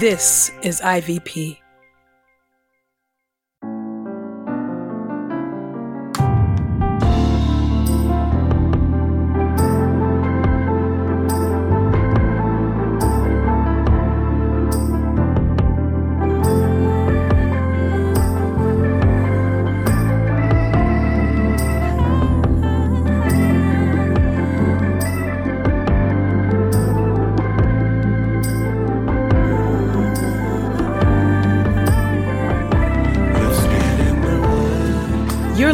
This is IVP.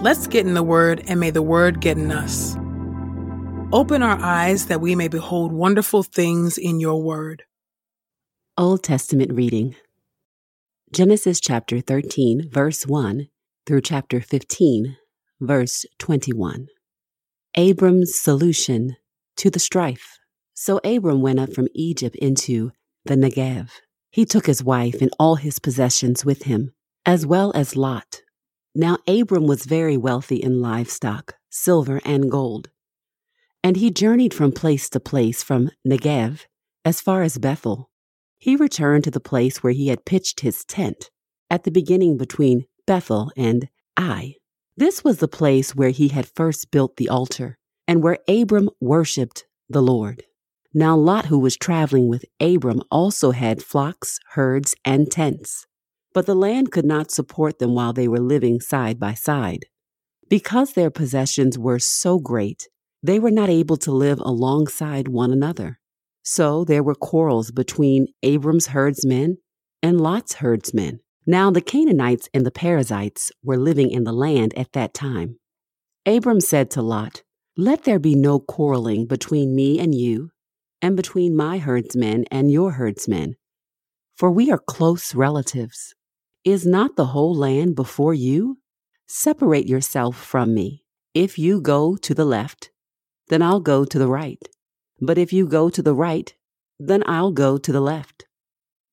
Let's get in the Word, and may the Word get in us. Open our eyes that we may behold wonderful things in your Word. Old Testament reading Genesis chapter 13, verse 1 through chapter 15, verse 21. Abram's solution to the strife. So Abram went up from Egypt into the Negev. He took his wife and all his possessions with him, as well as Lot now Abram was very wealthy in livestock, silver, and gold. And he journeyed from place to place from Negev as far as Bethel. He returned to the place where he had pitched his tent, at the beginning between Bethel and Ai. This was the place where he had first built the altar, and where Abram worshipped the Lord. Now Lot, who was traveling with Abram, also had flocks, herds, and tents but the land could not support them while they were living side by side. Because their possessions were so great, they were not able to live alongside one another. So there were quarrels between Abram's herdsmen and Lot's herdsmen. Now the Canaanites and the Perizzites were living in the land at that time. Abram said to Lot, Let there be no quarreling between me and you, and between my herdsmen and your herdsmen, for we are close relatives. Is not the whole land before you? Separate yourself from me. If you go to the left, then I'll go to the right. But if you go to the right, then I'll go to the left.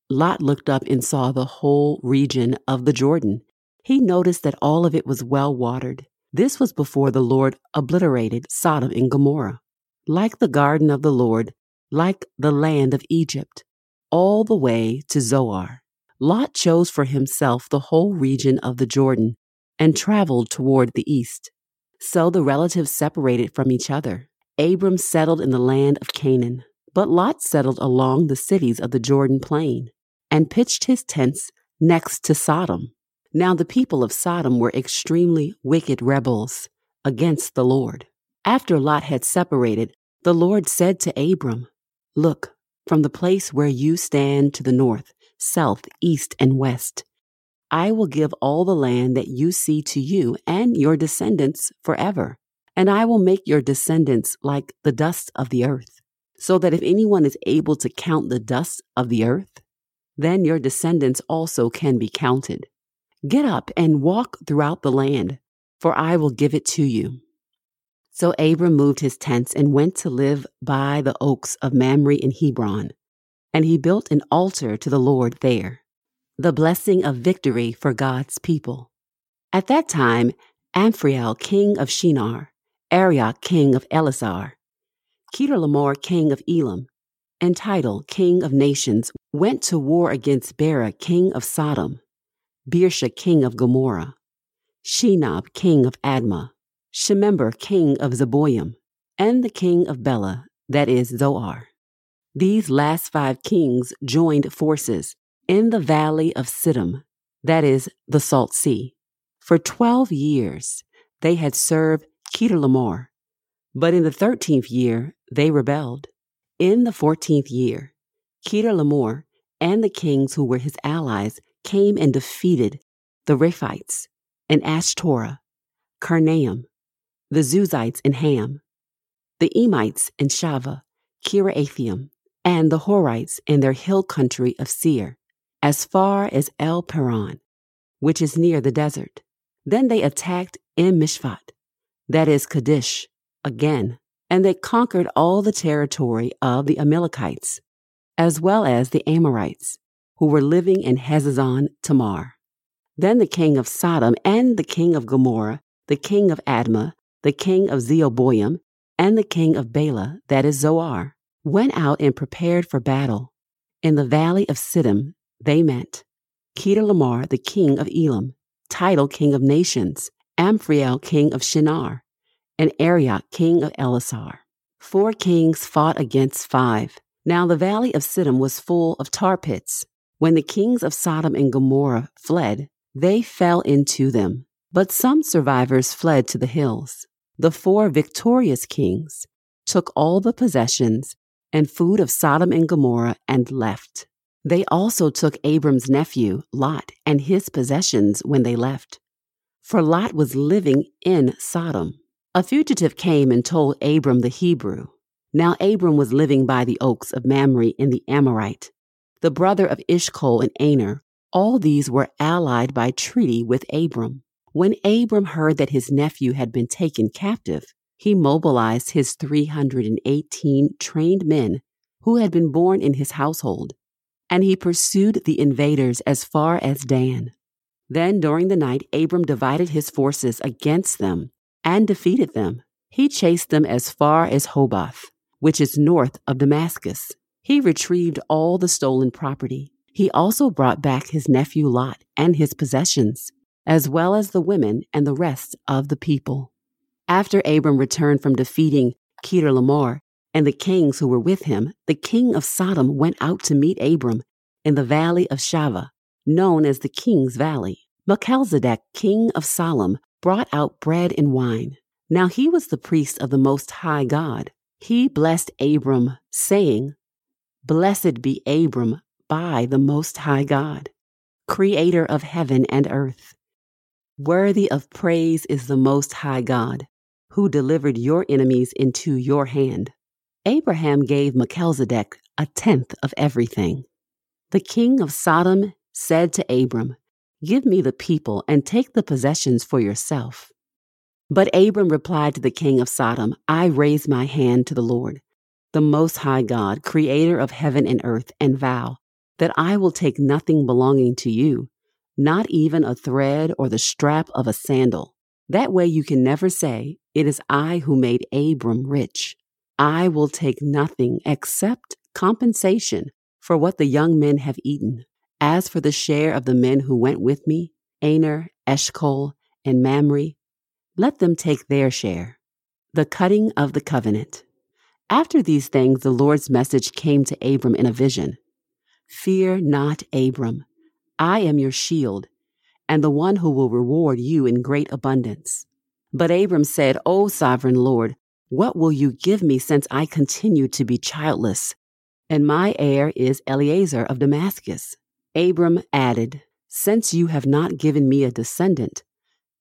Lot looked up and saw the whole region of the Jordan. He noticed that all of it was well watered. This was before the Lord obliterated Sodom and Gomorrah. Like the garden of the Lord, like the land of Egypt, all the way to Zoar. Lot chose for himself the whole region of the Jordan and traveled toward the east. So the relatives separated from each other. Abram settled in the land of Canaan, but Lot settled along the cities of the Jordan plain and pitched his tents next to Sodom. Now the people of Sodom were extremely wicked rebels against the Lord. After Lot had separated, the Lord said to Abram, Look, from the place where you stand to the north, south, east, and west. I will give all the land that you see to you and your descendants forever. And I will make your descendants like the dust of the earth, so that if anyone is able to count the dust of the earth, then your descendants also can be counted. Get up and walk throughout the land, for I will give it to you. So Abram moved his tents and went to live by the oaks of Mamre in Hebron and he built an altar to the Lord there, the blessing of victory for God's people. At that time, Amraphel, king of Shinar, Arioch, king of Ellasar, Chedorlaomer, king of Elam, and Tidal, king of nations, went to war against Bera, king of Sodom, Birsha, king of Gomorrah, Shinab, king of Admah, Shemeber, king of Zeboiim, and the king of Bela, that is Zoar. These last five kings joined forces in the valley of Siddim, that is, the Salt Sea. For 12 years, they had served Chedorlaomer, but in the 13th year, they rebelled. In the 14th year, Chedorlaomer and the kings who were his allies came and defeated the Rephaites and Ashtoreth, Karnaim, the Zuzites in Ham, the Emites in Shaveh, Kiriathaim, and the Horites in their hill country of Seir, as far as El Paran, which is near the desert. Then they attacked En Mishpat, that is Kadesh, again, and they conquered all the territory of the Amalekites, as well as the Amorites, who were living in Hazazon Tamar. Then the king of Sodom and the king of Gomorrah, the king of Admah, the king of Zeboiim, and the king of Bela, that is Zoar, went out and prepared for battle. In the valley of Siddim they met Chedorlaomer, the king of Elam, Tidal, king of nations, Amraphel, king of Shinar, and Arioch, king of Ellasar. Four kings fought against five. Now the valley of Siddim was full of tar pits. When the kings of Sodom and Gomorrah fled, they fell into them. But some survivors fled to the hills. The four victorious kings took all the possessions and food of Sodom and Gomorrah and left. They also took Abram's nephew, Lot, and his possessions when they left. For Lot was living in Sodom. A fugitive came and told Abram the Hebrew. Now Abram was living by the oaks of Mamre in the Amorite, the brother of Eshcol and Aner. All these were allied by treaty with Abram. When Abram heard that his nephew had been taken captive, he mobilized his 318 trained men who had been born in his household, and he pursued the invaders as far as Dan. Then during the night, Abram divided his forces against them and defeated them. He chased them as far as Hobah, which is north of Damascus. He retrieved all the stolen property. He also brought back his nephew Lot and his possessions as well as the women and the rest of the people. After Abram returned from defeating Chedorlaomer and the kings who were with him, the king of Sodom went out to meet Abram in the valley of Shaveh, known as the King's Valley. Melchizedek, king of Salem, brought out bread and wine. Now he was the priest of the Most High God. He blessed Abram, saying, Blessed be Abram by the Most High God, creator of heaven and earth. Worthy of praise is the Most High God, who delivered your enemies into your hand. Abraham gave Melchizedek a tenth of everything. The king of Sodom said to Abram, Give me the people and take the possessions for yourself. But Abram replied to the king of Sodom, I raise my hand to the Lord, the Most High God, creator of heaven and earth, and vow that I will take nothing belonging to you not even a thread or the strap of a sandal. That way you can never say, It is I who made Abram rich. I will take nothing except compensation for what the young men have eaten. As for the share of the men who went with me, Aner, Eshcol, and Mamre, let them take their share. The cutting of the covenant. After these things, the Lord's message came to Abram in a vision Fear not, Abram. I am your shield, and the one who will reward you in great abundance. But Abram said, O sovereign Lord, what will you give me since I continue to be childless? And my heir is Eliezer of Damascus. Abram added, Since you have not given me a descendant,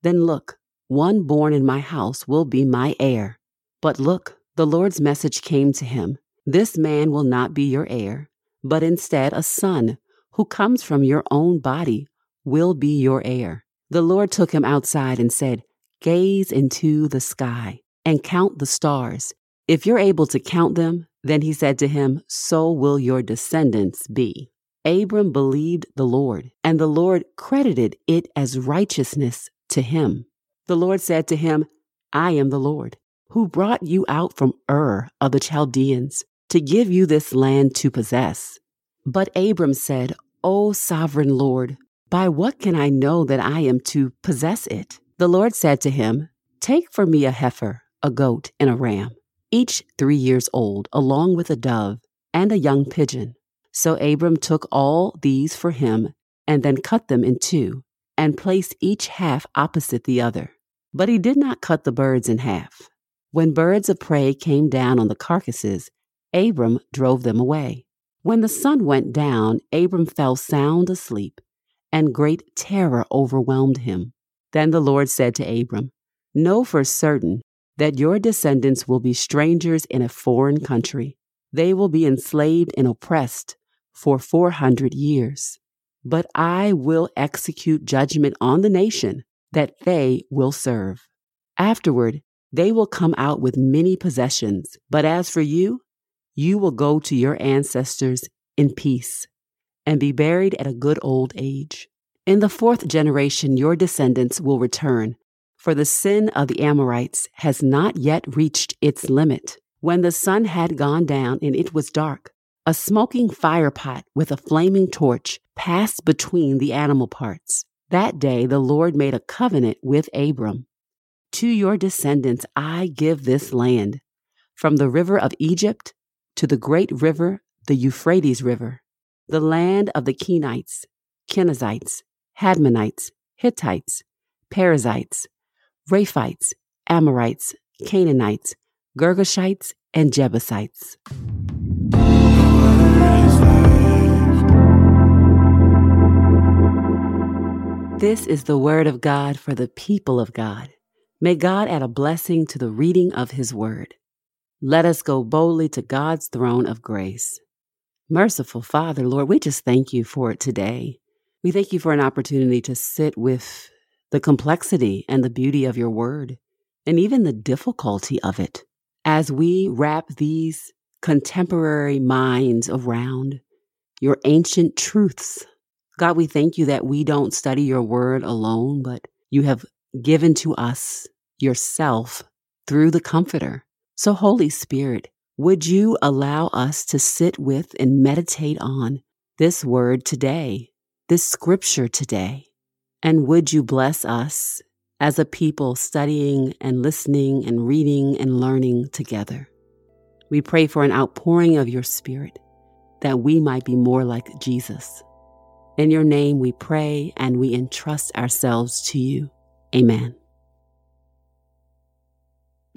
then look, one born in my house will be my heir. But look, the Lord's message came to him This man will not be your heir, but instead a son who comes from your own body will be your heir. The Lord took him outside and said, Gaze into the sky and count the stars. If you're able to count them, then he said to him, So will your descendants be. Abram believed the Lord, and the Lord credited it as righteousness to him. The Lord said to him, I am the Lord, who brought you out from Ur of the Chaldeans to give you this land to possess. But Abram said, O sovereign Lord, by what can I know that I am to possess it? The Lord said to him, Take for me a heifer, a goat, and a ram, each three years old, along with a dove and a young pigeon. So Abram took all these for him and then cut them in two and placed each half opposite the other. But he did not cut the birds in half. When birds of prey came down on the carcasses, Abram drove them away. When the sun went down, Abram fell sound asleep, and great terror overwhelmed him. Then the Lord said to Abram, Know for certain that your descendants will be strangers in a foreign country. They will be enslaved and oppressed for 400 years. But I will execute judgment on the nation that they will serve. Afterward, they will come out with many possessions. But as for you, you will go to your ancestors in peace and be buried at a good old age. In the fourth generation, your descendants will return, for the sin of the Amorites has not yet reached its limit. When the sun had gone down and it was dark, a smoking firepot with a flaming torch passed between the animal parts. That day the Lord made a covenant with Abram. To your descendants I give this land, from the river of Egypt to the great river, the Euphrates River, the land of the Kenites, Kenizzites, Hadmonites, Hittites, Perizzites, Rephaites, Amorites, Canaanites, Girgashites, and Jebusites. This is the word of God for the people of God. May God add a blessing to the reading of his word. Let us go boldly to God's throne of grace. Merciful Father, Lord, we just thank you for it today. We thank you for an opportunity to sit with the complexity and the beauty of your word, and even the difficulty of it. As we wrap these contemporary minds around your ancient truths, God, we thank you that we don't study your word alone, but you have given to us yourself through the Comforter. So, Holy Spirit, would you allow us to sit with and meditate on this word today? this scripture today. And would you bless us as a people studying and listening and reading and learning together? We pray for an outpouring of your Spirit that we might be more like Jesus. In your name we pray and we entrust ourselves to you. Amen.